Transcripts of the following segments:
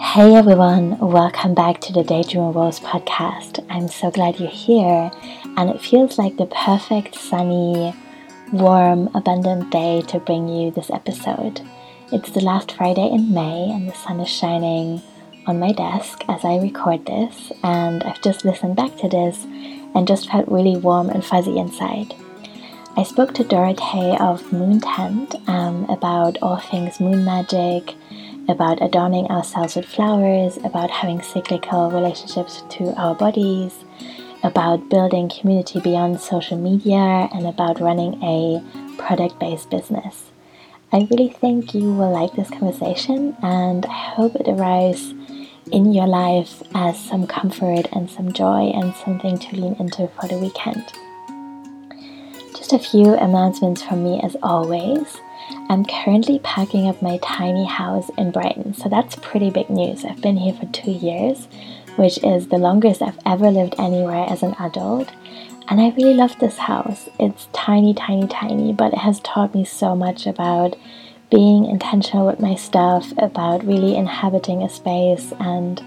Hey everyone, welcome back to the Daydream Rose podcast. I'm so glad you're here, and it feels like the perfect sunny, warm, abundant day to bring you this episode. It's the last Friday in May, and the sun is shining on my desk as I record this, and I've just listened back to this and just felt really warm and fuzzy inside. I spoke to Dorothee of Moon Tent um, about all things moon magic about adorning ourselves with flowers, about having cyclical relationships to our bodies, about building community beyond social media, and about running a product based business. I really think you will like this conversation, and I hope it arrives in your life as some comfort and some joy and something to lean into for the weekend. Just a few announcements from me as always. I'm currently packing up my tiny house in Brighton, so that's pretty big news. I've been here for two years, which is the longest I've ever lived anywhere as an adult. And I really love this house. It's tiny, tiny, tiny, but it has taught me so much about being intentional with my stuff, about really inhabiting a space and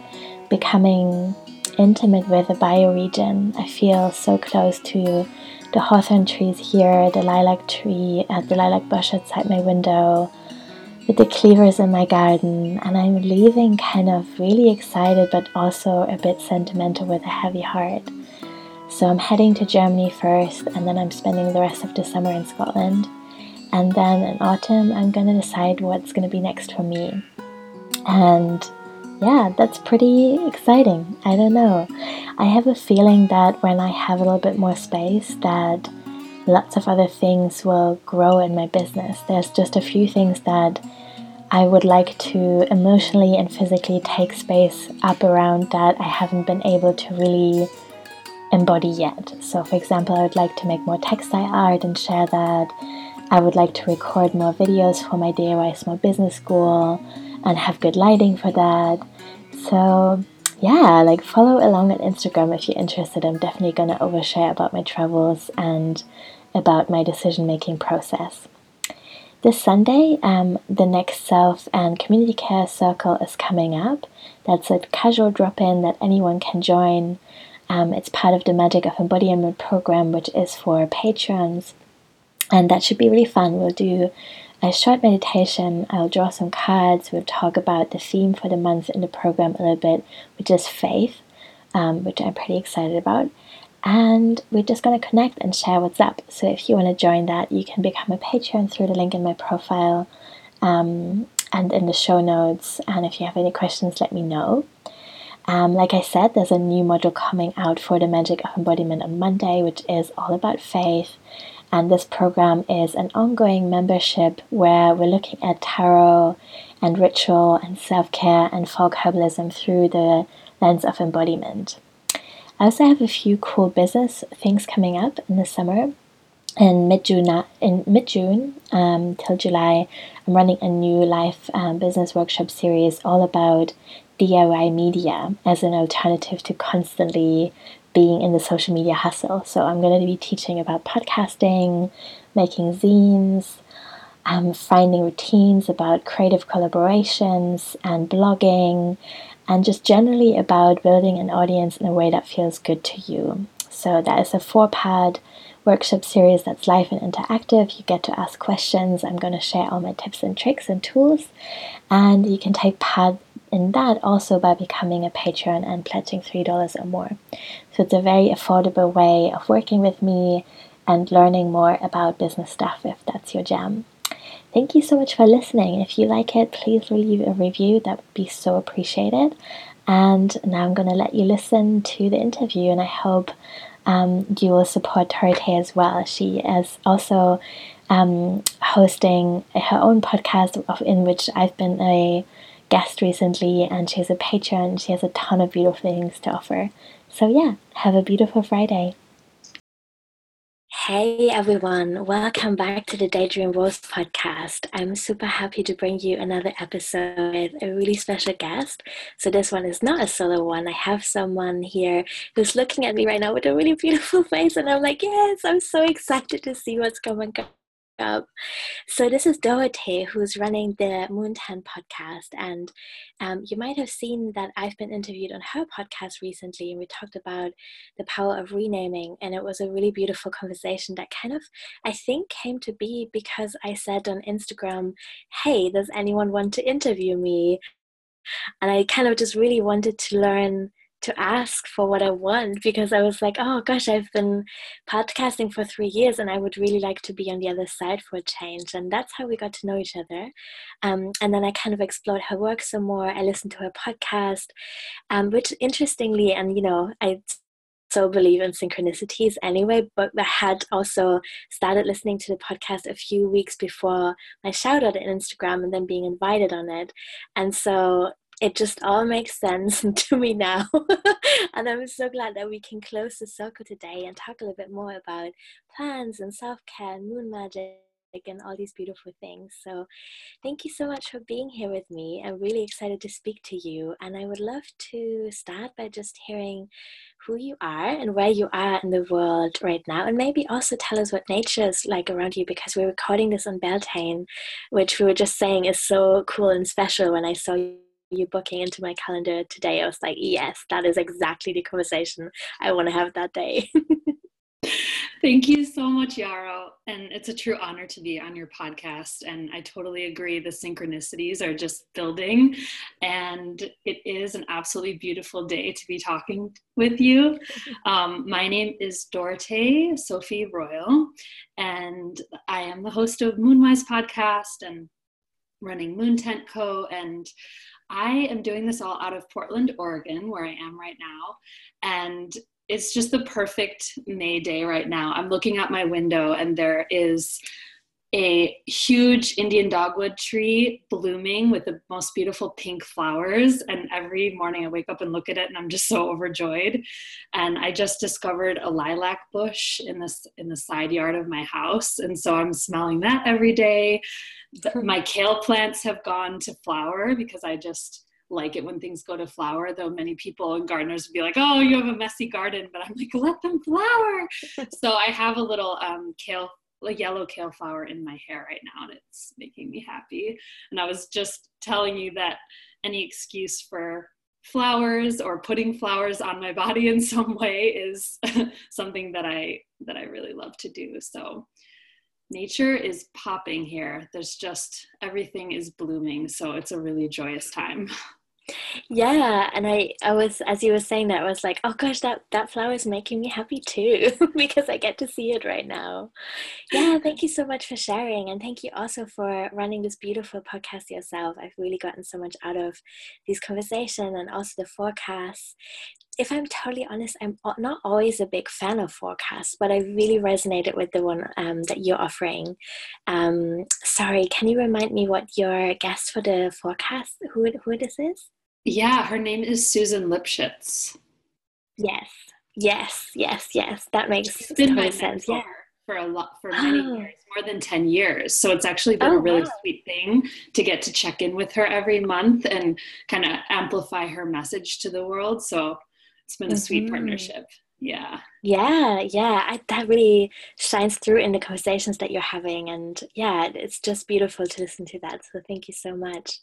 becoming intimate with a bioregion. I feel so close to the hawthorn trees here, the lilac tree, uh, the lilac bush outside my window, with the cleavers in my garden, and I'm leaving kind of really excited but also a bit sentimental with a heavy heart. So I'm heading to Germany first, and then I'm spending the rest of the summer in Scotland. And then in autumn, I'm gonna decide what's gonna be next for me. And yeah, that's pretty exciting. I don't know. I have a feeling that when I have a little bit more space, that lots of other things will grow in my business. There's just a few things that I would like to emotionally and physically take space up around that I haven't been able to really embody yet. So, for example, I would like to make more textile art and share that. I would like to record more videos for my DIY Small Business School and have good lighting for that. So, yeah, like follow along on Instagram if you're interested. I'm definitely going to overshare about my travels and about my decision making process. This Sunday, um, the next self and community care circle is coming up. That's a casual drop in that anyone can join. Um, it's part of the Magic of Embodiment program, which is for patrons, and that should be really fun. We'll do a short meditation. I'll draw some cards. We'll talk about the theme for the month in the program a little bit, which is faith, um, which I'm pretty excited about. And we're just going to connect and share what's up. So if you want to join that, you can become a patron through the link in my profile um, and in the show notes. And if you have any questions, let me know. Um, like I said, there's a new module coming out for the Magic of Embodiment on Monday, which is all about faith and this program is an ongoing membership where we're looking at tarot and ritual and self care and folk herbalism through the lens of embodiment. I also have a few cool business things coming up in the summer. In mid June, in mid June um, till July, I'm running a new life um, business workshop series all about DIY media as an alternative to constantly being in the social media hustle. So I'm going to be teaching about podcasting, making zines, um, finding routines about creative collaborations and blogging, and just generally about building an audience in a way that feels good to you. So that is a four-part workshop series that's live and interactive. You get to ask questions. I'm going to share all my tips and tricks and tools, and you can take part in that also by becoming a patron and pledging $3 or more. So it's a very affordable way of working with me and learning more about business stuff if that's your jam. Thank you so much for listening. If you like it, please leave a review. That would be so appreciated. And now I'm going to let you listen to the interview, and I hope um, you will support Dorothee as well. She is also um, hosting her own podcast, in which I've been a guest recently, and she's a patron. She has a ton of beautiful things to offer. So, yeah, have a beautiful Friday. Hey everyone, welcome back to the Daydream Rose podcast. I'm super happy to bring you another episode with a really special guest. So, this one is not a solo one. I have someone here who's looking at me right now with a really beautiful face, and I'm like, yes, I'm so excited to see what's coming up. So this is Dorothy, who's running the Moon Tent podcast, and um, you might have seen that I've been interviewed on her podcast recently, and we talked about the power of renaming, and it was a really beautiful conversation that kind of, I think, came to be because I said on Instagram, "Hey, does anyone want to interview me?" And I kind of just really wanted to learn to ask for what I want because I was like, oh gosh, I've been podcasting for three years and I would really like to be on the other side for a change. And that's how we got to know each other. Um, and then I kind of explored her work some more. I listened to her podcast, um, which interestingly, and you know, I so believe in synchronicities anyway, but I had also started listening to the podcast a few weeks before my shout out on Instagram and then being invited on it. And so it just all makes sense to me now. and I'm so glad that we can close the circle today and talk a little bit more about plants and self care and moon magic and all these beautiful things. So, thank you so much for being here with me. I'm really excited to speak to you. And I would love to start by just hearing who you are and where you are in the world right now. And maybe also tell us what nature is like around you because we're recording this on Beltane, which we were just saying is so cool and special when I saw you you booking into my calendar today, I was like, yes, that is exactly the conversation I want to have that day. Thank you so much, Yarrow. And it's a true honor to be on your podcast. And I totally agree. The synchronicities are just building. And it is an absolutely beautiful day to be talking with you. Um, my name is Dorothy Sophie Royal, and I am the host of Moonwise Podcast and running Moon Tent Co. And I am doing this all out of Portland, Oregon, where I am right now. And it's just the perfect May day right now. I'm looking out my window and there is a huge Indian dogwood tree blooming with the most beautiful pink flowers. And every morning I wake up and look at it and I'm just so overjoyed. And I just discovered a lilac bush in this in the side yard of my house. And so I'm smelling that every day. My kale plants have gone to flower because I just like it when things go to flower, though many people and gardeners would be like, oh, you have a messy garden, but I'm like, let them flower. so I have a little um, kale a yellow kale flower in my hair right now and it's making me happy. And i was just telling you that any excuse for flowers or putting flowers on my body in some way is something that i that i really love to do. So nature is popping here. There's just everything is blooming. So it's a really joyous time Yeah, and I, I was as you were saying that, I was like, oh gosh, that that flower is making me happy too because I get to see it right now. Yeah, thank you so much for sharing, and thank you also for running this beautiful podcast yourself. I've really gotten so much out of these conversation and also the forecasts. If I'm totally honest, I'm not always a big fan of forecasts, but I really resonated with the one um, that you're offering. Um, sorry, can you remind me what your guest for the forecast, who who this is? Yeah, her name is Susan Lipschitz. Yes, yes, yes, yes. That makes my sense. Yeah. For a lot, for many oh. years, more than ten years. So it's actually been oh, a really wow. sweet thing to get to check in with her every month and kind of amplify her message to the world. So it's been a mm-hmm. sweet partnership yeah. Yeah yeah I, that really shines through in the conversations that you're having and yeah it's just beautiful to listen to that so thank you so much.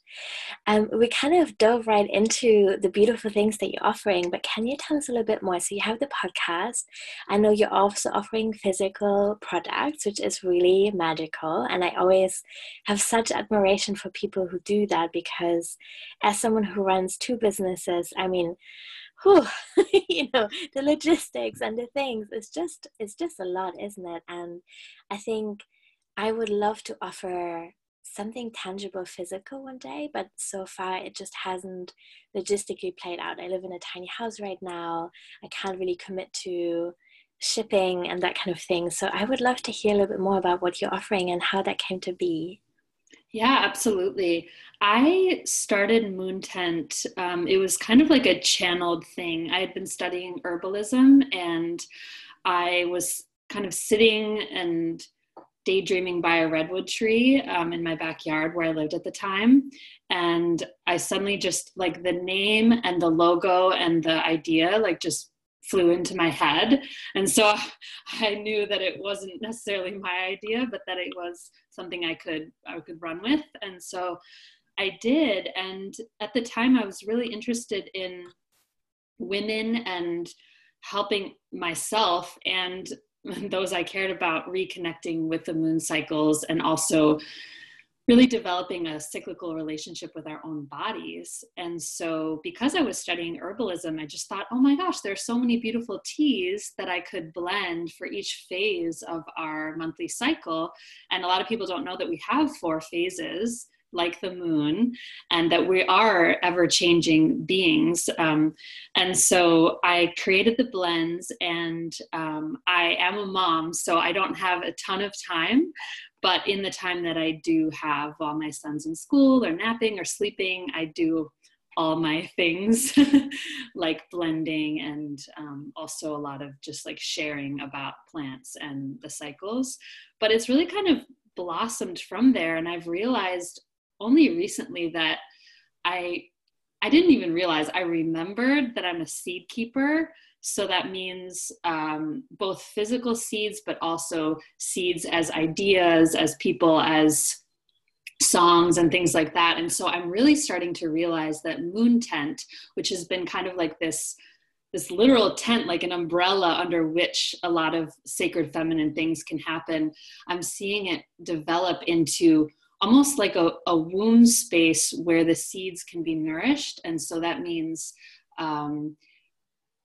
Um, we kind of dove right into the beautiful things that you're offering but can you tell us a little bit more? So you have the podcast. I know you're also offering physical products which is really magical and i always have such admiration for people who do that because as someone who runs two businesses i mean whew, you know the logistics and the things it's just it's just a lot isn't it? And i think i would love to offer something tangible physical one day but so far it just hasn't logistically played out. I live in a tiny house right now. I can't really commit to shipping and that kind of thing. So i would love to hear a little bit more about what you're offering and how that came to be yeah, absolutely. I started Moon Tent. Um, it was kind of like a channeled thing. I had been studying herbalism and I was kind of sitting and daydreaming by a redwood tree um, in my backyard where I lived at the time. And I suddenly just like the name and the logo and the idea like just flew into my head. And so I knew that it wasn't necessarily my idea, but that it was something I could I could run with. And so I did. And at the time I was really interested in women and helping myself and those I cared about reconnecting with the moon cycles and also really developing a cyclical relationship with our own bodies. And so, because I was studying herbalism, I just thought, oh my gosh, there's so many beautiful teas that I could blend for each phase of our monthly cycle. And a lot of people don't know that we have four phases like the moon and that we are ever changing beings um, and so i created the blends and um, i am a mom so i don't have a ton of time but in the time that I do have while my son's in school or napping or sleeping, I do all my things like blending and um, also a lot of just like sharing about plants and the cycles. But it's really kind of blossomed from there. And I've realized only recently that I I didn't even realize I remembered that I'm a seed keeper so that means um, both physical seeds, but also seeds as ideas, as people, as songs and things like that. And so I'm really starting to realize that Moon Tent, which has been kind of like this this literal tent like an umbrella under which a lot of sacred feminine things can happen i'm seeing it develop into almost like a, a womb space where the seeds can be nourished and so that means um,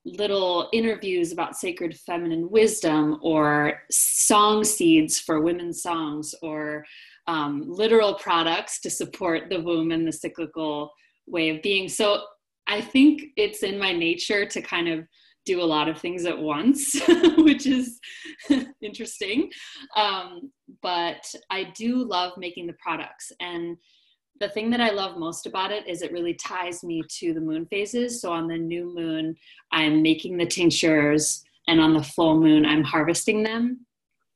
little interviews about sacred feminine wisdom or song seeds for women's songs or um, literal products to support the womb and the cyclical way of being. So I think it's in my nature to kind of do a lot of things at once, which is interesting. Um, but I do love making the products. And the thing that I love most about it is it really ties me to the moon phases. So on the new moon, I'm making the tinctures, and on the full moon, I'm harvesting them.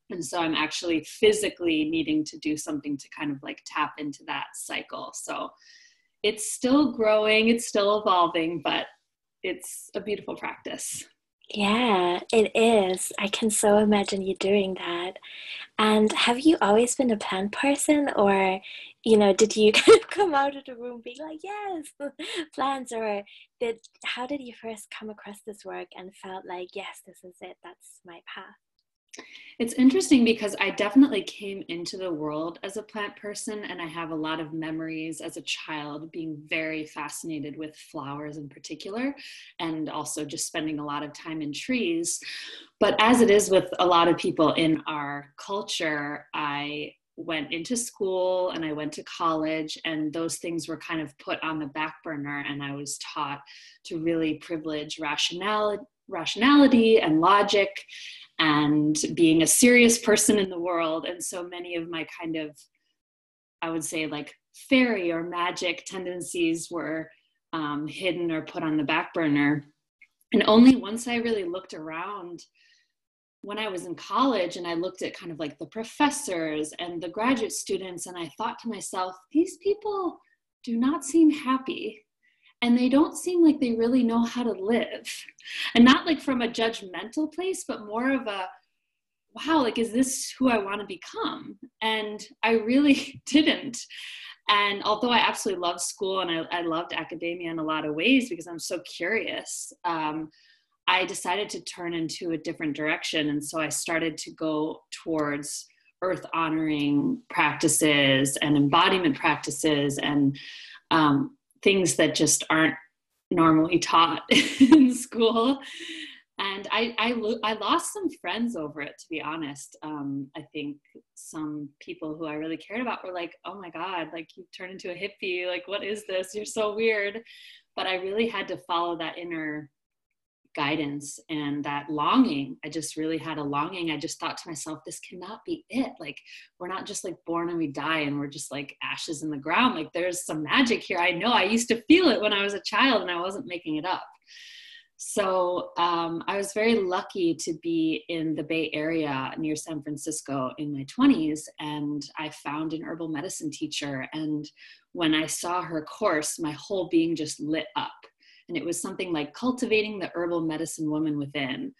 And so I'm actually physically needing to do something to kind of like tap into that cycle. So it's still growing, it's still evolving, but it's a beautiful practice. Yeah, it is. I can so imagine you doing that. And have you always been a plant person, or you know, did you kind of come out of the room being like, yes, plants, or did how did you first come across this work and felt like, yes, this is it, that's my path? It's interesting because I definitely came into the world as a plant person, and I have a lot of memories as a child being very fascinated with flowers in particular, and also just spending a lot of time in trees. But as it is with a lot of people in our culture, I went into school and I went to college, and those things were kind of put on the back burner, and I was taught to really privilege rationality rationality and logic and being a serious person in the world. And so many of my kind of, I would say, like fairy or magic tendencies were um, hidden or put on the back burner. And only once I really looked around when I was in college and I looked at kind of like the professors and the graduate students, and I thought to myself, these people do not seem happy and they don't seem like they really know how to live. And not like from a judgmental place, but more of a, wow, like, is this who I want to become? And I really didn't. And although I absolutely loved school and I, I loved academia in a lot of ways because I'm so curious, um, I decided to turn into a different direction. And so I started to go towards earth honoring practices and embodiment practices and um, things that just aren't normally taught in school. And I, I, I, lost some friends over it, to be honest. Um, I think some people who I really cared about were like, oh my God, like you turned into a hippie. Like, what is this? You're so weird. But I really had to follow that inner guidance and that longing. I just really had a longing. I just thought to myself, this cannot be it. Like, we're not just like born and we die and we're just like ashes in the ground. Like, there's some magic here. I know I used to feel it when I was a child and I wasn't making it up. So um, I was very lucky to be in the Bay Area near San Francisco in my 20s, and I found an herbal medicine teacher. And when I saw her course, my whole being just lit up and it was something like cultivating the herbal medicine woman within.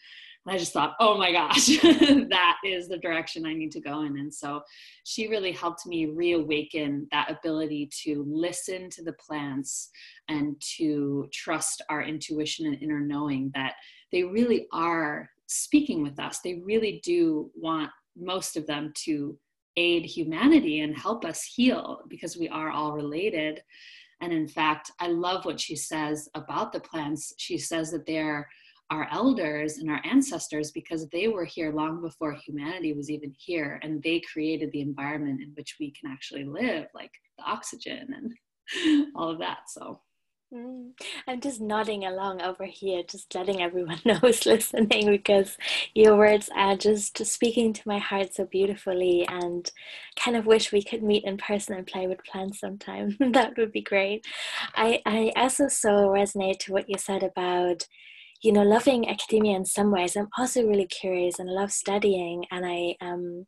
And I just thought, oh my gosh, that is the direction I need to go in. And so she really helped me reawaken that ability to listen to the plants and to trust our intuition and inner knowing that they really are speaking with us. They really do want most of them to aid humanity and help us heal because we are all related. And in fact, I love what she says about the plants. She says that they're our elders and our ancestors because they were here long before humanity was even here and they created the environment in which we can actually live like the oxygen and all of that so Mm. I'm just nodding along over here, just letting everyone know who's listening because your words are just speaking to my heart so beautifully and kind of wish we could meet in person and play with plants sometime. that would be great. I, I also so resonate to what you said about you know, loving academia in some ways, I'm also really curious and love studying. And I um,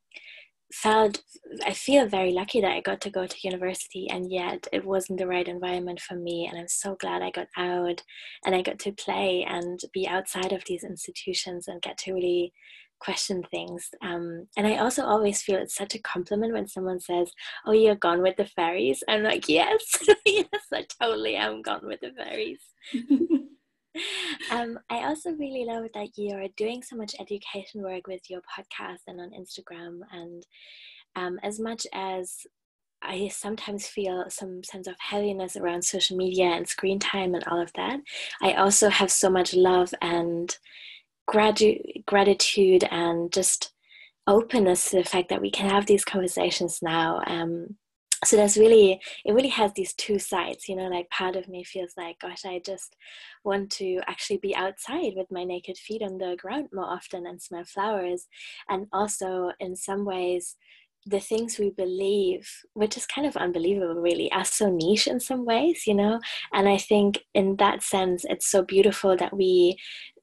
felt, I feel very lucky that I got to go to university, and yet it wasn't the right environment for me. And I'm so glad I got out and I got to play and be outside of these institutions and get to really question things. Um, and I also always feel it's such a compliment when someone says, Oh, you're gone with the fairies. I'm like, Yes, yes, I totally am gone with the fairies. um, I also really love that you're doing so much education work with your podcast and on Instagram. And um, as much as I sometimes feel some sense of heaviness around social media and screen time and all of that, I also have so much love and gradu- gratitude and just openness to the fact that we can have these conversations now. Um, so that's really it really has these two sides you know like part of me feels like gosh i just want to actually be outside with my naked feet on the ground more often and smell flowers and also in some ways the things we believe, which is kind of unbelievable, really, are so niche in some ways, you know? And I think in that sense, it's so beautiful that we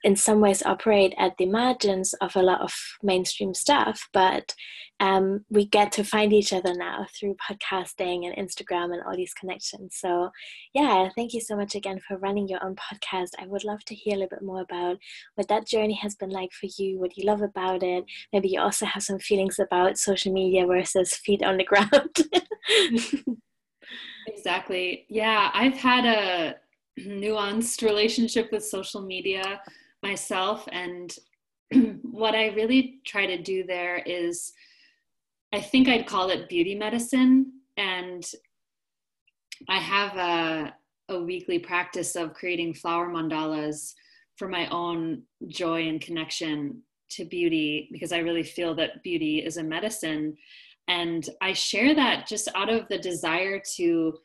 in some ways operate at the margins of a lot of mainstream stuff, but um, we get to find each other now through podcasting and Instagram and all these connections. So, yeah, thank you so much again for running your own podcast. I would love to hear a little bit more about what that journey has been like for you, what you love about it. Maybe you also have some feelings about social media versus feet on the ground. exactly. Yeah, I've had a nuanced relationship with social media myself and what I really try to do there is I think I'd call it beauty medicine and I have a a weekly practice of creating flower mandalas for my own joy and connection to beauty because I really feel that beauty is a medicine. And I share that just out of the desire to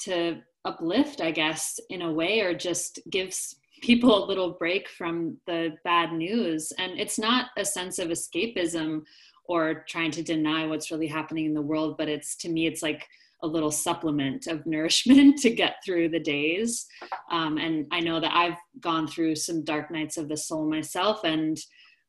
to uplift I guess in a way or just gives people a little break from the bad news. And it's not a sense of escapism or trying to deny what's really happening in the world, but it's to me, it's like a little supplement of nourishment to get through the days. Um, and I know that I've gone through some dark nights of the soul myself, and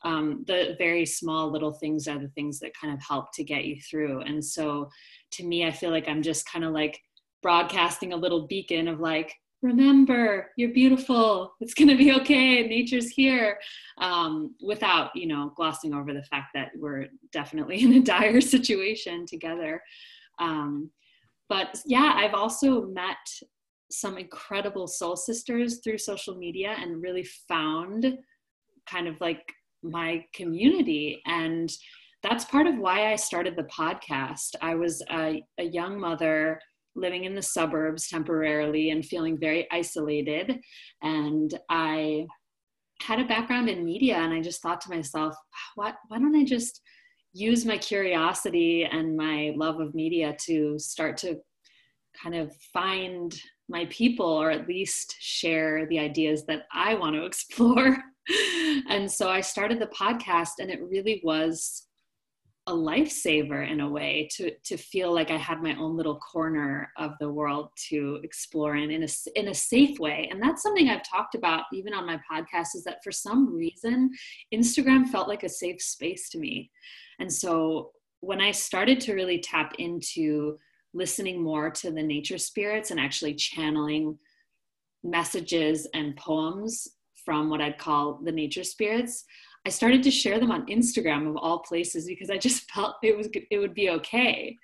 um, the very small little things are the things that kind of help to get you through. And so to me, I feel like I'm just kind of like broadcasting a little beacon of like, remember you're beautiful. It's going to be okay. Nature's here. Um, without you know glossing over the fact that we're definitely in a dire situation together. Um, but yeah i've also met some incredible soul sisters through social media and really found kind of like my community. And that's part of why i started the podcast. I was a, a young mother living in the suburbs temporarily and feeling very isolated. And I had a background in media, and I just thought to myself, why, why don't I just use my curiosity and my love of media to start to kind of find my people or at least share the ideas that I want to explore. and so I started the podcast, and it really was a lifesaver in a way to to feel like I had my own little corner of the world to explore in in a in a safe way. And that's something I've talked about even on my podcast is that for some reason Instagram felt like a safe space to me. And so when I started to really tap into listening more to the nature spirits and actually channeling messages and poems from what I'd call the nature spirits, I started to share them on Instagram of all places because I just felt it was it would be okay.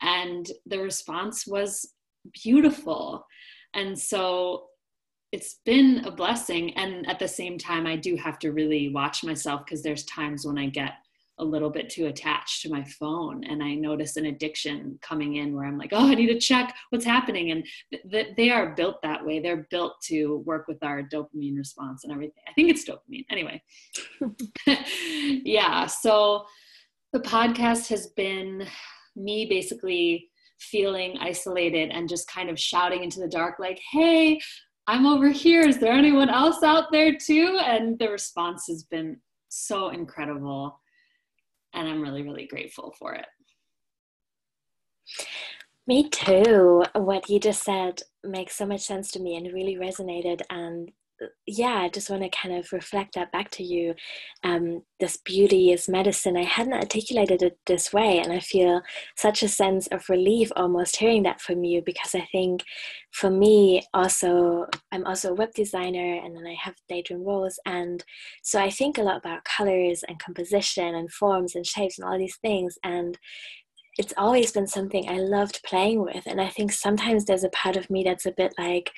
And the response was beautiful. And so it's been a blessing and at the same time I do have to really watch myself because there's times when I get a little bit too attached to my phone and i notice an addiction coming in where i'm like oh i need to check what's happening and th- th- they are built that way. They're built to work with our dopamine response and everything. I think it's dopamine. Anyway. Yeah so the podcast has been me basically feeling isolated and just kind of shouting into the dark like hey i'm over here. Is there anyone else out there too? And the response has been so incredible and I'm really, really grateful for it. Me too. What you just said makes so much sense to me and really resonated. And yeah, I just want to kind of reflect that back to you. Um, this beauty is medicine. I hadn't articulated it this way, and I feel such a sense of relief almost hearing that from you because I think for me, also, I'm also a web designer and then I have Daydream Rose. And so I think a lot about colors and composition and forms and shapes and all these things. And it's always been something I loved playing with. And I think sometimes there's a part of me that's a bit like,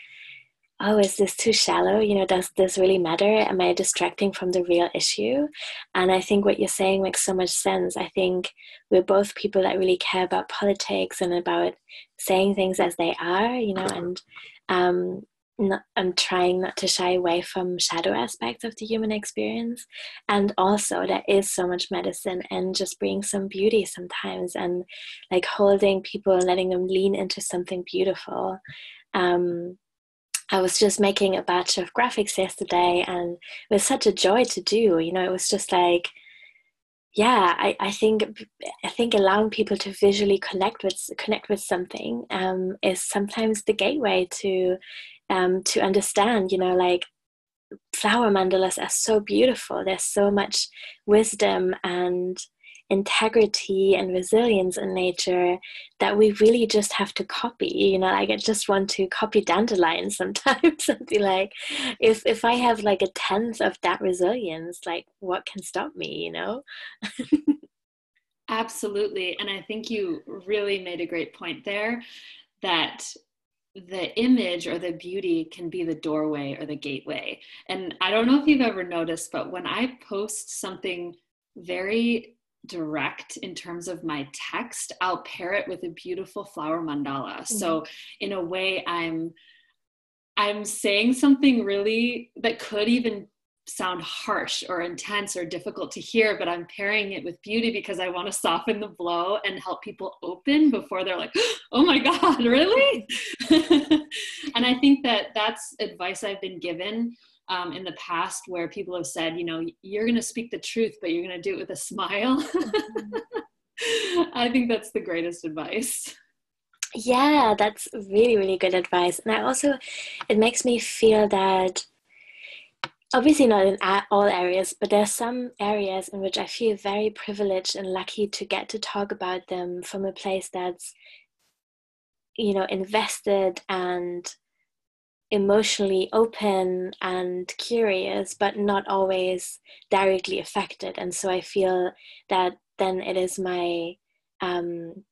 oh, is this too shallow? You know, does this really matter? Am I distracting from the real issue? And I think what you're saying makes so much sense. I think we're both people that really care about politics and about saying things as they are, you know, and um, not, I'm trying not to shy away from shadow aspects of the human experience. And also, there is so much medicine and just bringing some beauty sometimes and like holding people and letting them lean into something beautiful. Um, I was just making a batch of graphics yesterday and it was such a joy to do. You know, it was just like, yeah, I, I think I think allowing people to visually connect with connect with something um, is sometimes the gateway to um, to understand. You know, like flower mandalas are so beautiful. There's so much wisdom and integrity and resilience in nature that we really just have to copy you know like i just want to copy dandelions sometimes and be like if if i have like a tenth of that resilience like what can stop me you know absolutely and i think you really made a great point there that the image or the beauty can be the doorway or the gateway. And I don't know if you've ever noticed, but when I post something very direct in terms of my text, I'll pair it with a beautiful flower mandala. Mm-hmm. So in a way I'm I'm saying something really that could even sound harsh or intense or difficult to hear, but I'm pairing it with beauty because I want to soften the blow and help people open before they're like, oh my God, really? and I think that that's advice I've been given um, in the past where people have said, you know, you're going to speak the truth, but you're going to do it with a smile. I think that's the greatest advice. Yeah, that's really, really good advice. And I also, it makes me feel that obviously not in all areas, but there's some areas in which I feel very privileged and lucky to get to talk about them from a place that's, you know, invested and emotionally open and curious, but not always directly affected. And so I feel that then it is my um,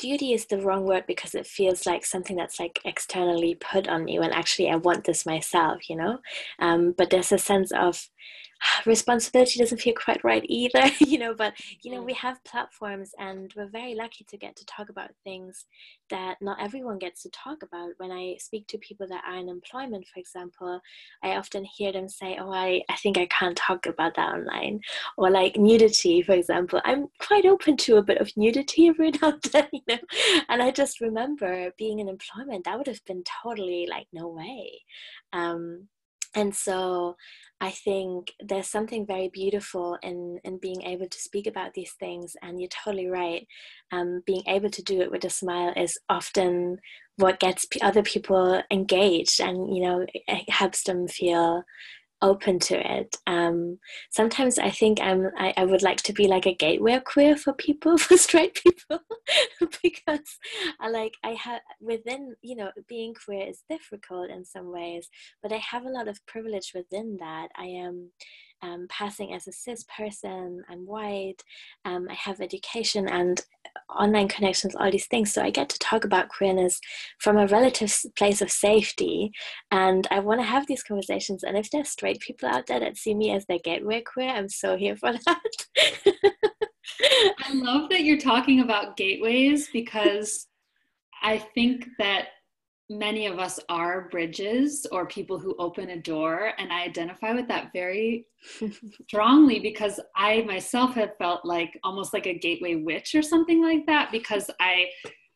duty is the wrong word because it feels like something that's like externally put on me when actually I want this myself, you know? Um, but there's a sense of responsibility doesn't feel quite right either you know but you know we have platforms and we're very lucky to get to talk about things that not everyone gets to talk about. When i speak to people that are in employment for example i often hear them say oh i, I think i can't talk about that online. Or like nudity for example. I'm quite open to a bit of nudity every now and then you know? And i just remember being in employment that would have been totally like no way. Um, and so I think there's something very beautiful in in being able to speak about these things. And you're totally right. Um, being able to do it with a smile is often what gets other people engaged, and you know, it helps them feel open to it. Um, sometimes I think I'm I, I, would like to be like a gateway queer for people, for straight people, because I like I have within you know being queer is difficult in some ways, but I have a lot of privilege within that. I am um, passing as a cis person. I'm white. Um, I have education and online connections, all these things. So I get to talk about queerness from a relative place of safety. And I want to have these conversations. And if there's straight people out there that see me as their gateway queer, I'm so here for that. I love that you're talking about gateways because I think that many of us are bridges or people who open a door and i identify with that very strongly because i myself have felt like almost like a gateway witch or something like that because i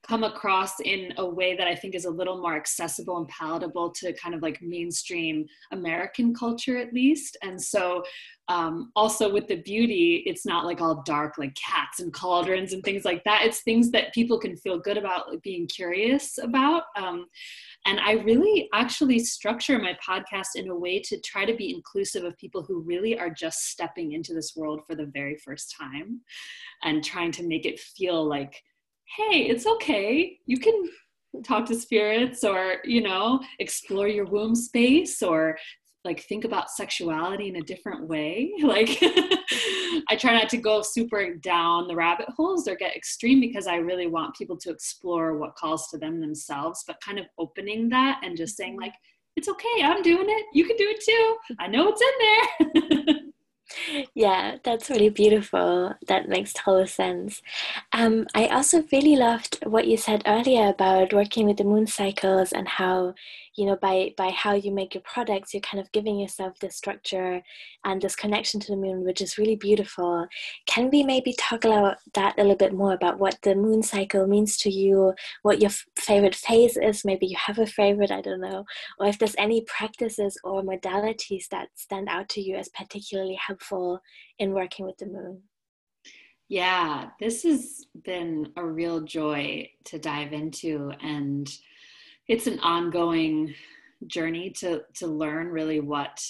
come across in a way that i think is a little more accessible and palatable to kind of like mainstream american culture at least. And so um, also with the beauty it's not like all dark like cats and cauldrons and things like that. It's things that people can feel good about like being curious about. Um, and i really actually structure my podcast in a way to try to be inclusive of people who really are just stepping into this world for the very first time and trying to make it feel like hey it's okay. You can talk to spirits or you know explore your womb space or like think about sexuality in a different way. Like i try not to go super down the rabbit holes or get extreme because i really want people to explore what calls to them themselves but kind of opening that and just saying mm-hmm. like it's okay i'm doing it. You can do it too. I know it's in there yeah, that's really beautiful. That makes total sense. Um, I also really loved what you said earlier about working with the moon cycles and how you know by by how you make your products you're kind of giving yourself this structure and this connection to the moon which is really beautiful. Can we maybe talk about that a little bit more about what the moon cycle means to you what your f- favorite phase is? Maybe you have a favorite i don't know. Or if there's any practices or modalities that stand out to you as particularly helpful in working with the moon? Yeah, this has been a real joy to dive into and it's an ongoing journey to to learn really what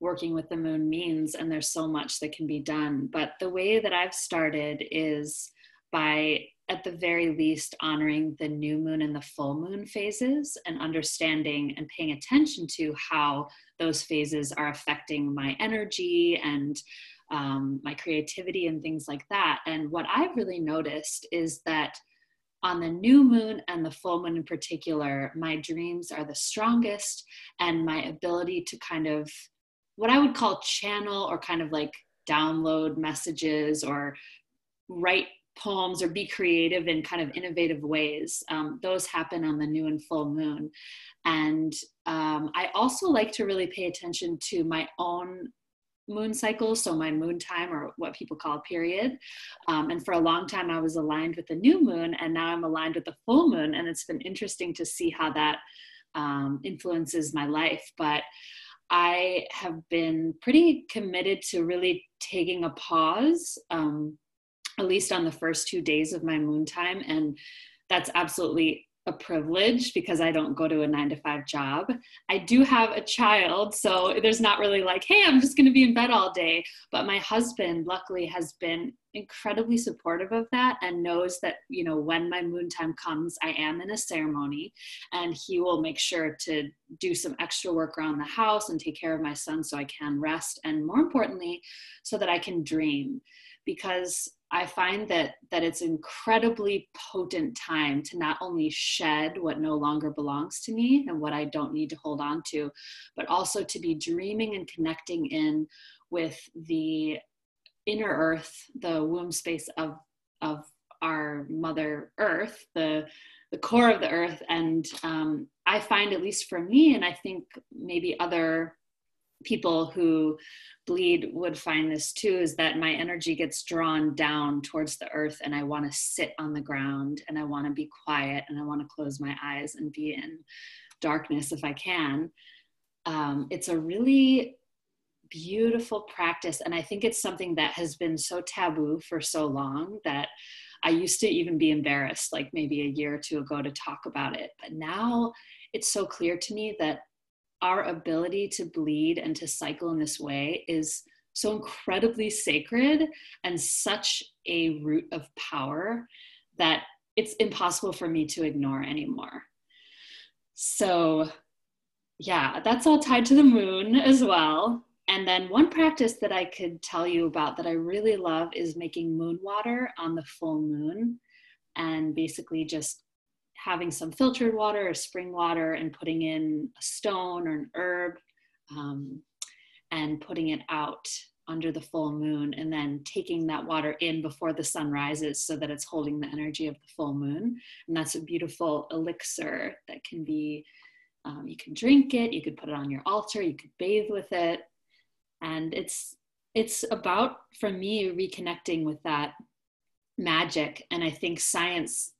working with the moon means and there's so much that can be done. But the way that i've started is by at the very least honoring the new moon and the full moon phases and understanding and paying attention to how those phases are affecting my energy and um, my creativity and things like that. And what i've really noticed is that on the new moon and the full moon in particular, my dreams are the strongest, and my ability to kind of what I would call channel or kind of like download messages or write poems or be creative in kind of innovative ways. Um, those happen on the new and full moon. And um, I also like to really pay attention to my own moon cycles, so my moon time or what people call period. Um, and for a long time, I was aligned with the new moon, and now I'm aligned with the full moon. And it's been interesting to see how that um, influences my life. But I have been pretty committed to really taking a pause, um, at least on the first two days of my moon time. And that's absolutely a privilege because I don't go to a nine to five job. I do have a child, so there's not really like, hey, I'm just going to be in bed all day. But my husband, luckily, has been incredibly supportive of that and knows that, you know, when my moon time comes, I am in a ceremony and he will make sure to do some extra work around the house and take care of my son so I can rest. And more importantly, so that I can dream because I find that that it's incredibly potent time to not only shed what no longer belongs to me and what I don't need to hold on to, but also to be dreaming and connecting in with the inner earth, the womb space of of our mother earth, the the core of the earth. And um, I find, at least for me, and I think maybe other people who bleed would find this too is that my energy gets drawn down towards the earth and I want to sit on the ground and I want to be quiet and I want to close my eyes and be in darkness if I can. Um, it's a really beautiful practice. And I think it's something that has been so taboo for so long that I used to even be embarrassed, like maybe a year or two ago, to talk about it. But now it's so clear to me that our ability to bleed and to cycle in this way is so incredibly sacred and such a root of power that it's impossible for me to ignore anymore. So, yeah, that's all tied to the moon as well. And then one practice that I could tell you about that I really love is making moon water on the full moon and basically just having some filtered water or spring water and putting in a stone or an herb um, and putting it out under the full moon and then taking that water in before the sun rises so that it's holding the energy of the full moon. And that's a beautiful elixir that can be, um, you can drink it, you could put it on your altar, you could bathe with it and it's it's about for me reconnecting with that magic and i think science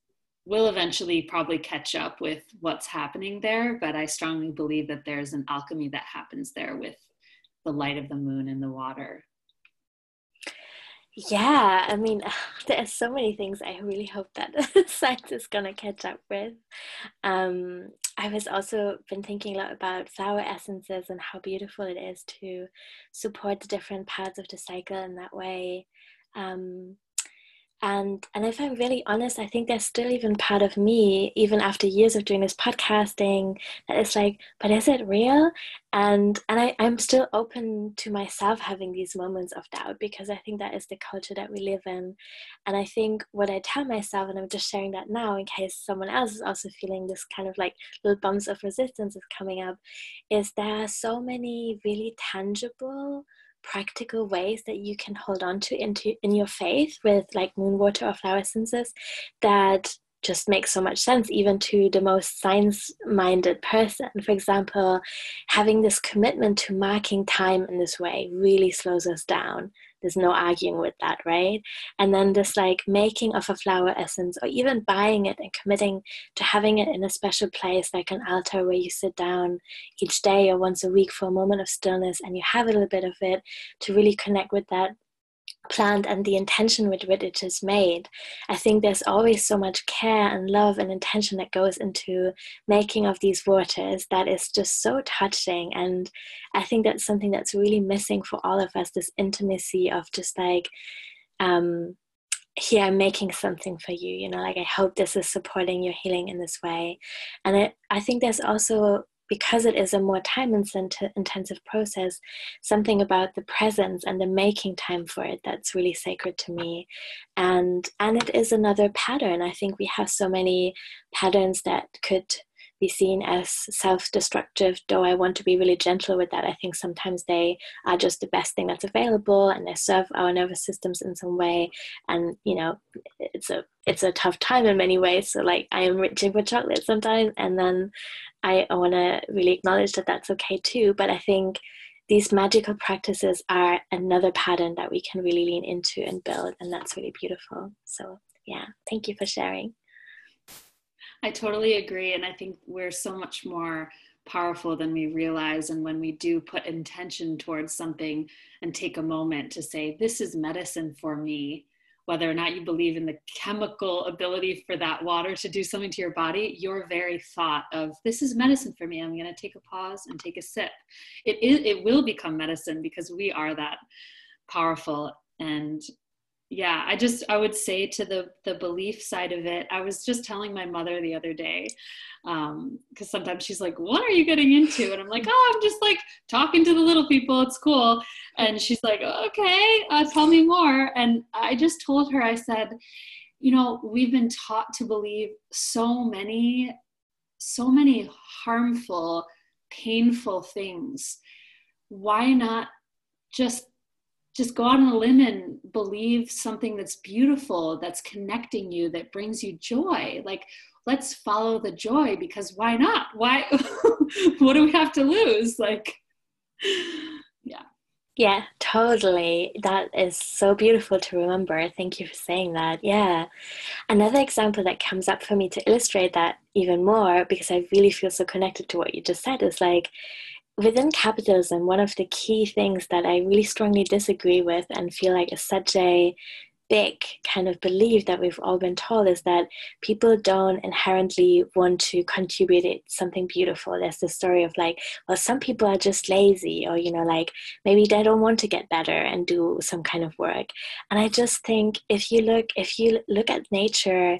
will eventually probably catch up with what's happening there but i strongly believe that there's an alchemy that happens there with the light of the moon and the water yeah, I mean, there's so many things I really hope that science is gonna catch up with. Um, I was also been thinking a lot about flower essences and how beautiful it is to support the different parts of the cycle in that way. Um, and and if i'm really honest i think there's still even part of me even after years of doing this podcasting that is like but is it real? And and I, i'm still open to myself having these moments of doubt because i think that is the culture that we live in. And i think what i tell myself and i'm just sharing that now in case someone else is also feeling this kind of like little bumps of resistance is coming up is there are so many really tangible practical ways that you can hold on to into in your faith with like moon water or flower essences that just makes so much sense even to the most science minded person. For example having this commitment to marking time in this way really slows us down there's no arguing with that right? And then this like making of a flower essence or even buying it and committing to having it in a special place like an altar where you sit down each day or once a week for a moment of stillness and you have a little bit of it to really connect with that plant and the intention with which it is made. I think there's always so much care and love and intention that goes into making of these waters that is just so touching. And I think that's something that's really missing for all of us this intimacy of just like, um, here I'm making something for you, you know, like I hope this is supporting your healing in this way. And it, I think there's also because it is a more time intensive process, something about the presence and the making time for it that's really sacred to me. And and it is another pattern. I think we have so many patterns that could be seen as self-destructive though i want to be really gentle with that i think sometimes they are just the best thing that's available and they serve our nervous systems in some way and you know it's a it's a tough time in many ways so like i am reaching for chocolate sometimes and then I, I want to really acknowledge that that's okay too. But I think these magical practices are another pattern that we can really lean into and build, and that's really beautiful. So, yeah, thank you for sharing. I totally agree. And I think we're so much more powerful than we realize. And when we do put intention towards something and take a moment to say, This is medicine for me, whether or not you believe in the chemical ability for that water to do something to your body, your very thought of this is medicine for me. I'm going to take a pause and take a sip. It is, it will become medicine because we are that powerful. And yeah, I just I would say to the the belief side of it. I was just telling my mother the other day because um, sometimes she's like, "What are you getting into?" And I'm like, "Oh, I'm just like talking to the little people. It's cool." And she's like, "Okay, uh, tell me more." And I just told her, I said, "You know, we've been taught to believe so many, so many harmful, painful things. Why not just just go out on a limb and believe something that's beautiful, that's connecting you, that brings you joy. Like, let's follow the joy because why not? Why? what do we have to lose? Like, yeah. Yeah, totally. That is so beautiful to remember. Thank you for saying that. Yeah. Another example that comes up for me to illustrate that even more, because I really feel so connected to what you just said, is like within capitalism, one of the key things that I really strongly disagree with and feel like is such a big kind of belief that we've all been told is that people don't inherently want to contribute something beautiful. There's the story of like, well, some people are just lazy, or you know, like maybe they don't want to get better and do some kind of work. And I just think if you look, if you look at nature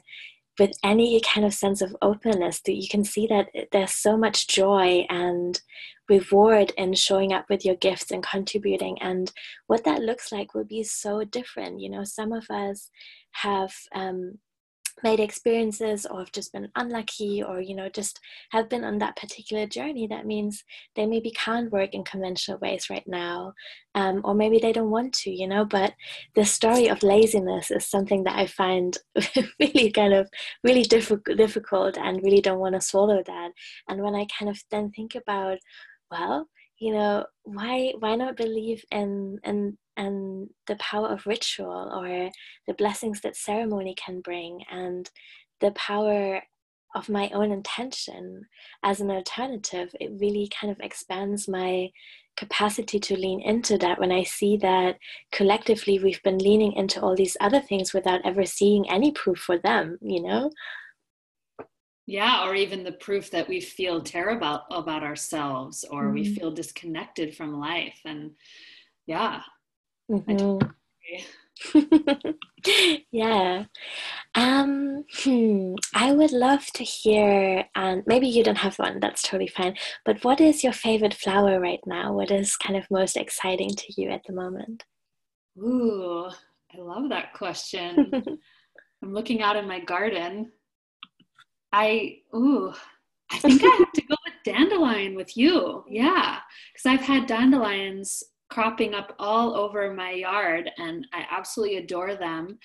with any kind of sense of openness that you can see that there's so much joy and reward in showing up with your gifts and contributing. And what that looks like will be so different. You know some of us have um, made experiences or have just been unlucky or you know just have been on that particular journey that means they maybe can't work in conventional ways right now um, or maybe they don't want to you know but the story of laziness is something that i find really kind of really diff- difficult and really don't want to swallow that. And when i kind of then think about well you know why why not believe in in and the power of ritual or the blessings that ceremony can bring and the power of my own intention as an alternative it really kind of expands my capacity to lean into that. When i see that collectively we've been leaning into all these other things without ever seeing any proof for them you know? Yeah or even the proof that we feel terrible about ourselves or mm-hmm. we feel disconnected from life and yeah mm-hmm. yeah. Um hmm, i would love to hear and maybe you don't have one that's totally fine but what is your favorite flower right now? What is kind of most exciting to you at the moment? Ooh i love that question. I'm looking out in my garden. I ooh, I think I have to go with dandelion with you. Yeah, because I've had dandelions cropping up all over my yard and I absolutely adore them.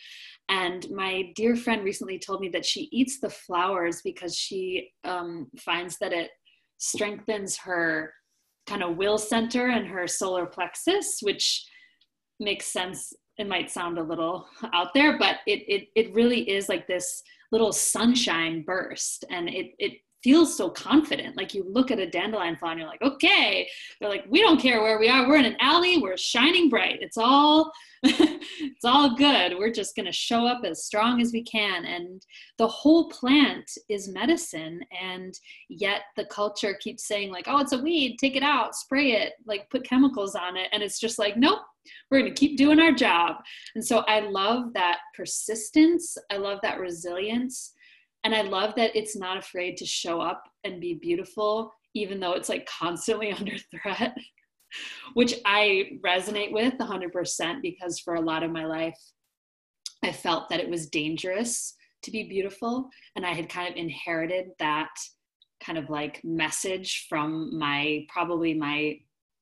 And my dear friend recently told me that she eats the flowers because she um, finds that it strengthens her kind of will center and her solar plexus, which makes sense. It might sound a little out there, but it, it, it really is like this little sunshine burst and it, it feels so confident. Like you look at a dandelion flower and you're like, okay. They're like, we don't care where we are. We're in an alley. We're shining bright. It's all, it's all good. We're just going to show up as strong as we can. And the whole plant is medicine. And yet the culture keeps saying like, oh, it's a weed. Take it out, spray it, like put chemicals on it. And it's just like, nope, we're going to keep doing our job. And so I love that persistence. I love that resilience. And I love that it's not afraid to show up and be beautiful, even though it's like constantly under threat, which I resonate with 100% because for a lot of my life, I felt that it was dangerous to be beautiful. And I had kind of inherited that kind of like message from my probably my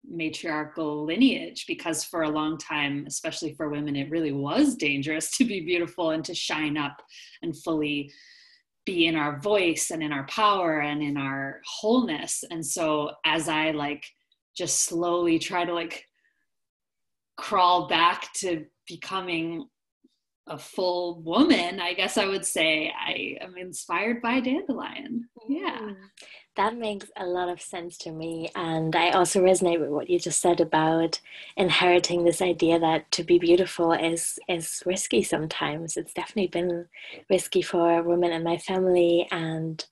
matriarchal lineage because for a long time especially for women it really was dangerous to be beautiful and to shine up and fully be in our voice and in our power and in our wholeness. And so as i like just slowly try to like crawl back to becoming a full woman i guess i would say i am inspired by dandelion. Yeah. Mm that makes a lot of sense to me. And I also resonate with what you just said about inheriting this idea that to be beautiful is is risky sometimes. It's definitely been risky for women in my family and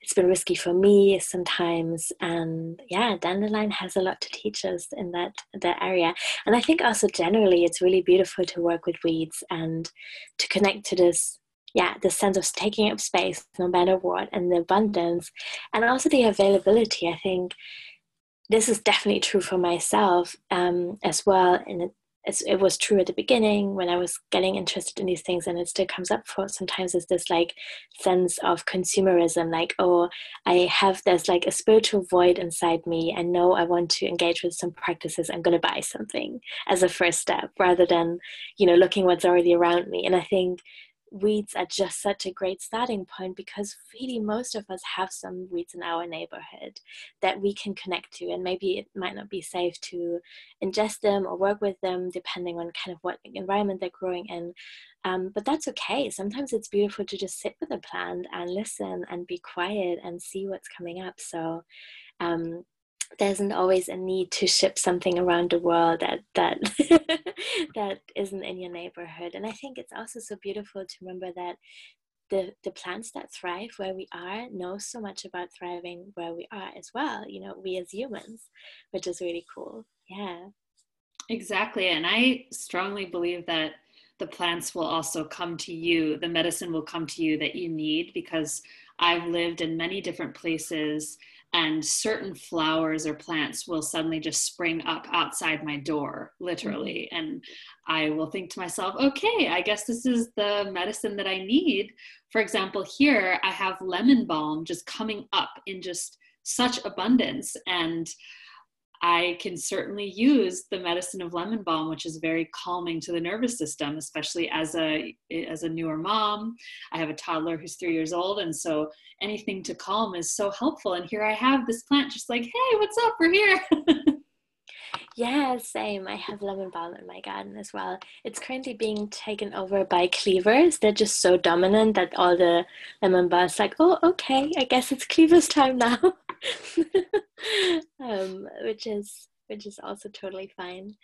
it's been risky for me sometimes. And yeah, dandelion has a lot to teach us in that that area. And I think also generally it's really beautiful to work with weeds and to connect to this yeah, the sense of taking up space no matter what, and the abundance, and also the availability. I think this is definitely true for myself um, as well. And it, it was true at the beginning when I was getting interested in these things, and it still comes up for sometimes is this like sense of consumerism, like, oh, I have this like a spiritual void inside me. I know I want to engage with some practices. I'm going to buy something as a first step rather than, you know, looking what's already around me. And I think weeds are just such a great starting point because really most of us have some weeds in our neighborhood that we can connect to and maybe it might not be safe to ingest them or work with them depending on kind of what environment they're growing in. Um, but that's okay. Sometimes it's beautiful to just sit with a plant and listen and be quiet and see what's coming up. So um, there isn't always a need to ship something around the world that that that isn't in your neighborhood. And i think it's also so beautiful to remember that the the plants that thrive where we are know so much about thriving where we are as well you know we as humans which is really cool. Yeah. Exactly. And i strongly believe that the plants will also come to you the medicine will come to you that you need because i've lived in many different places and certain flowers or plants will suddenly just spring up outside my door literally mm-hmm. and i will think to myself okay i guess this is the medicine that i need for example here i have lemon balm just coming up in just such abundance and I can certainly use the medicine of lemon balm, which is very calming to the nervous system, especially as a as a newer mom. I have a toddler who's three years old, and so anything to calm is so helpful. And here I have this plant, just like, hey, what's up? We're here. yeah, same. I have lemon balm in my garden as well. It's currently being taken over by cleavers. They're just so dominant that all the lemon balms like, oh, okay, I guess it's cleavers time now. um, which is which is also totally fine.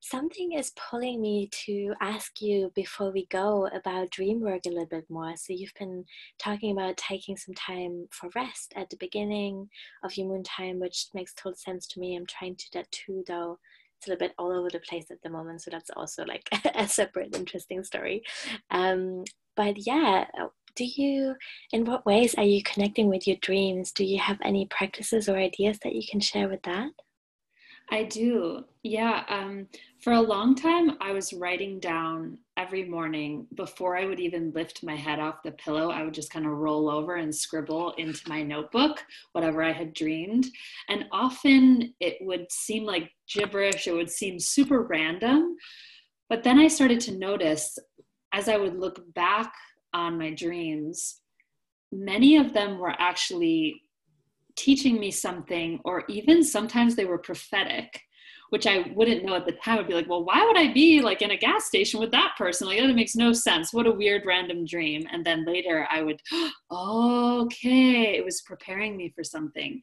Something is pulling me to ask you before we go about dream work a little bit more. So you've been talking about taking some time for rest at the beginning of your moon time, which makes total sense to me. I'm trying to do that too, though. It's a little bit all over the place at the moment, so that's also like a separate interesting story. Um, but yeah, do you in what ways are you connecting with your dreams do you have any practices or ideas that you can share with that i do. Yeah um, for a long time i was writing down every morning before i would even lift my head off the pillow i would just kind of roll over and scribble into my notebook whatever i had dreamed. And often it would seem like gibberish it would seem super random but then i started to notice as i would look back on my dreams, many of them were actually teaching me something, or even sometimes they were prophetic, which I wouldn't know at the time. I'd be like, well, why would I be like in a gas station with that person? Like, that makes no sense. What a weird random dream. And then later I would, oh, okay, it was preparing me for something.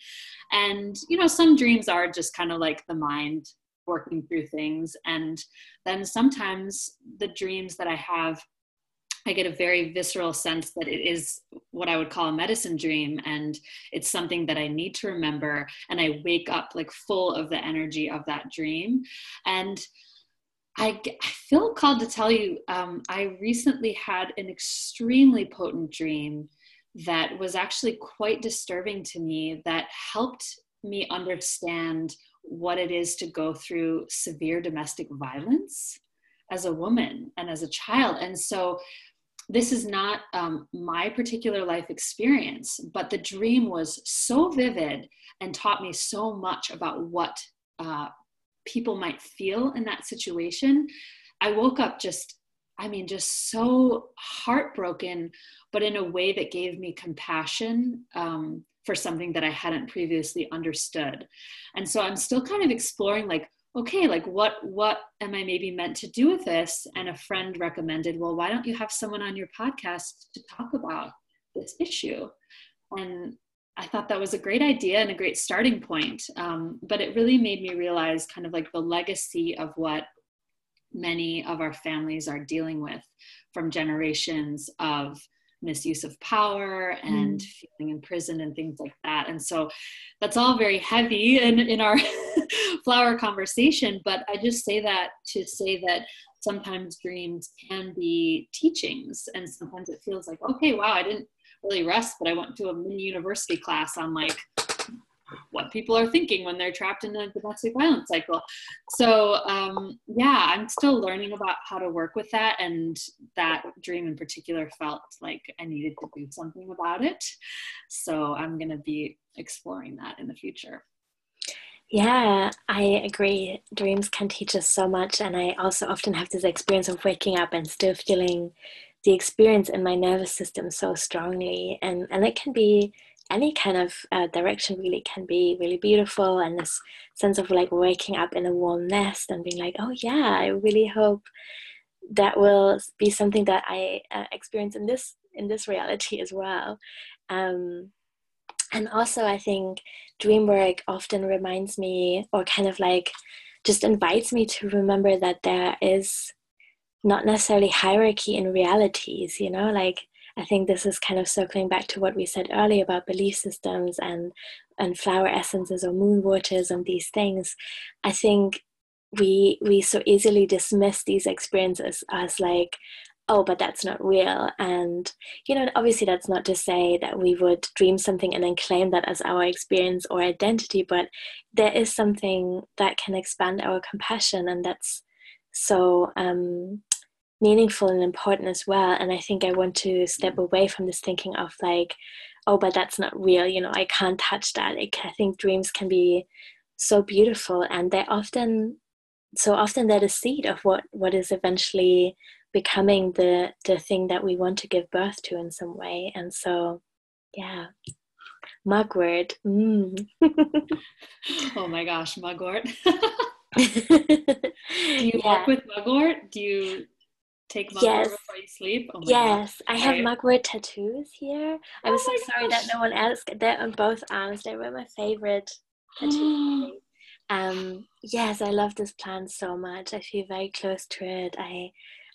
And, you know, some dreams are just kind of like the mind working through things. And then sometimes the dreams that I have I get a very visceral sense that it is what I would call a medicine dream and it's something that I need to remember and I wake up like full of the energy of that dream. And I, I feel called to tell you um, I recently had an extremely potent dream that was actually quite disturbing to me that helped me understand what it is to go through severe domestic violence as a woman and as a child. And so this is not um, my particular life experience, but the dream was so vivid and taught me so much about what uh, people might feel in that situation. I woke up just, I mean, just so heartbroken, but in a way that gave me compassion um, for something that I hadn't previously understood. And so I'm still kind of exploring, like, okay like what what am i maybe meant to do with this and a friend recommended well why don't you have someone on your podcast to talk about this issue and i thought that was a great idea and a great starting point um, but it really made me realize kind of like the legacy of what many of our families are dealing with from generations of misuse of power and mm. feeling imprisoned and things like that. And so that's all very heavy in, in our flower conversation. But I just say that to say that sometimes dreams can be teachings. And sometimes it feels like, okay, wow, I didn't really rest, but I went to a mini university class on like what people are thinking when they're trapped in a domestic violence cycle. So um, yeah, I'm still learning about how to work with that, and that dream in particular felt like I needed to do something about it. So I'm to be exploring that in the future. Yeah, I agree. Dreams can teach us so much, and I also often have this experience of waking up and still feeling the experience in my nervous system so strongly, and and it can be any kind of uh, direction really can be really beautiful and this sense of like waking up in a warm nest and being like oh yeah i really hope that will be something that i uh, experience in this in this reality as well um, and also i think dream work often reminds me or kind of like just invites me to remember that there is not necessarily hierarchy in realities, you know, like I think this is kind of circling back to what we said earlier about belief systems and and flower essences or moon waters and these things. I think we we so easily dismiss these experiences as like oh but that's not real. And you know obviously that's not to say that we would dream something and then claim that as our experience or identity but there is something that can expand our compassion and that's so um, meaningful and important as well. And i think i want to step away from this thinking of like oh but that's not real you know i can't touch that. I think dreams can be so beautiful and they're often so often they're the seed of what what is eventually becoming the the thing that we want to give birth to in some way and so yeah mugwort mm. oh my gosh mugwort do you yeah. work with mugwort do you take mugwort yes. before you sleep oh yes God. i have mugwort tattoos here i was oh so sorry gosh. that no one asked they're on both arms they were my favorite tattoos um yes i love this plant so much i feel very close to it i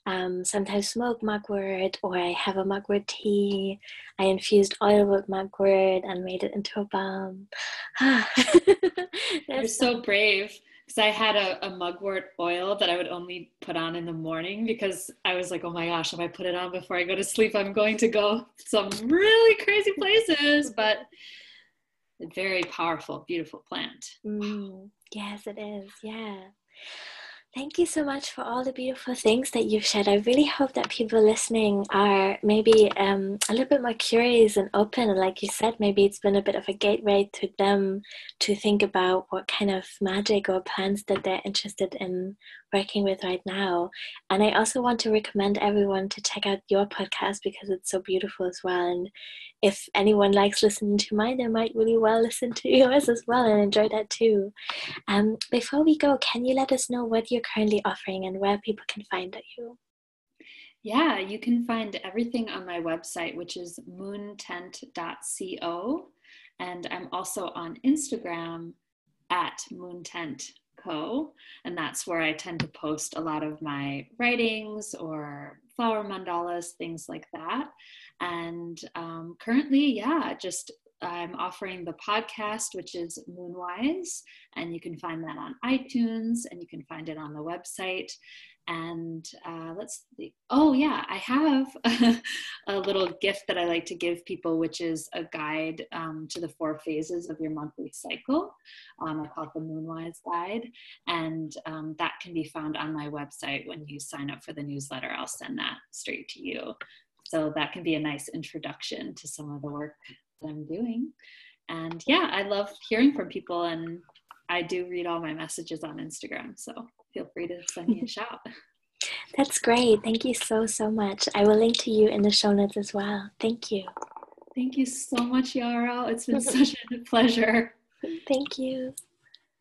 um, sometimes smoke mugwort or I have a mugwort tea. I infused oil with mugwort and made it into a balm. You're so brave because I had a, a, mugwort oil that I would only put on in the morning because I was like, oh my gosh, if I put it on before I go to sleep, I'm going to go some really crazy places. But a very powerful, beautiful plant. Mm, yes, it is. Yeah. Thank you so much for all the beautiful things that you've shared. I really hope that people listening are maybe um, a little bit more curious and open. And like you said, maybe it's been a bit of a gateway to them to think about what kind of magic or plants that they're interested in working with right now. And I also want to recommend everyone to check out your podcast because it's so beautiful as well. And if anyone likes listening to mine, they might really well listen to yours as well and enjoy that too. Um, before we go, can you let us know what you're currently offering and where people can find you? Yeah, you can find everything on my website, which is moontent.co. And I'm also on Instagram at moontent.co. And that's where I tend to post a lot of my writings or flower mandalas, things like that. And um, currently, yeah, just I'm offering the podcast, which is Moonwise, and you can find that on iTunes and you can find it on the website. And uh, let's see. Oh, yeah, I have a, little gift that I like to give people, which is a guide um, to the four phases of your monthly cycle. Um, I call it the Moonwise Guide. And um, that can be found on my website when you sign up for the newsletter. I'll send that straight to you. So that can be a nice introduction to some of the work that I'm doing. And yeah, I love hearing from people and I do read all my messages on Instagram. So feel free to send me a shout. That's great. Thank you so, so much. I will link to you in the show notes as well. Thank you. Thank you so much, Yarrow. It's been such a pleasure. Thank you.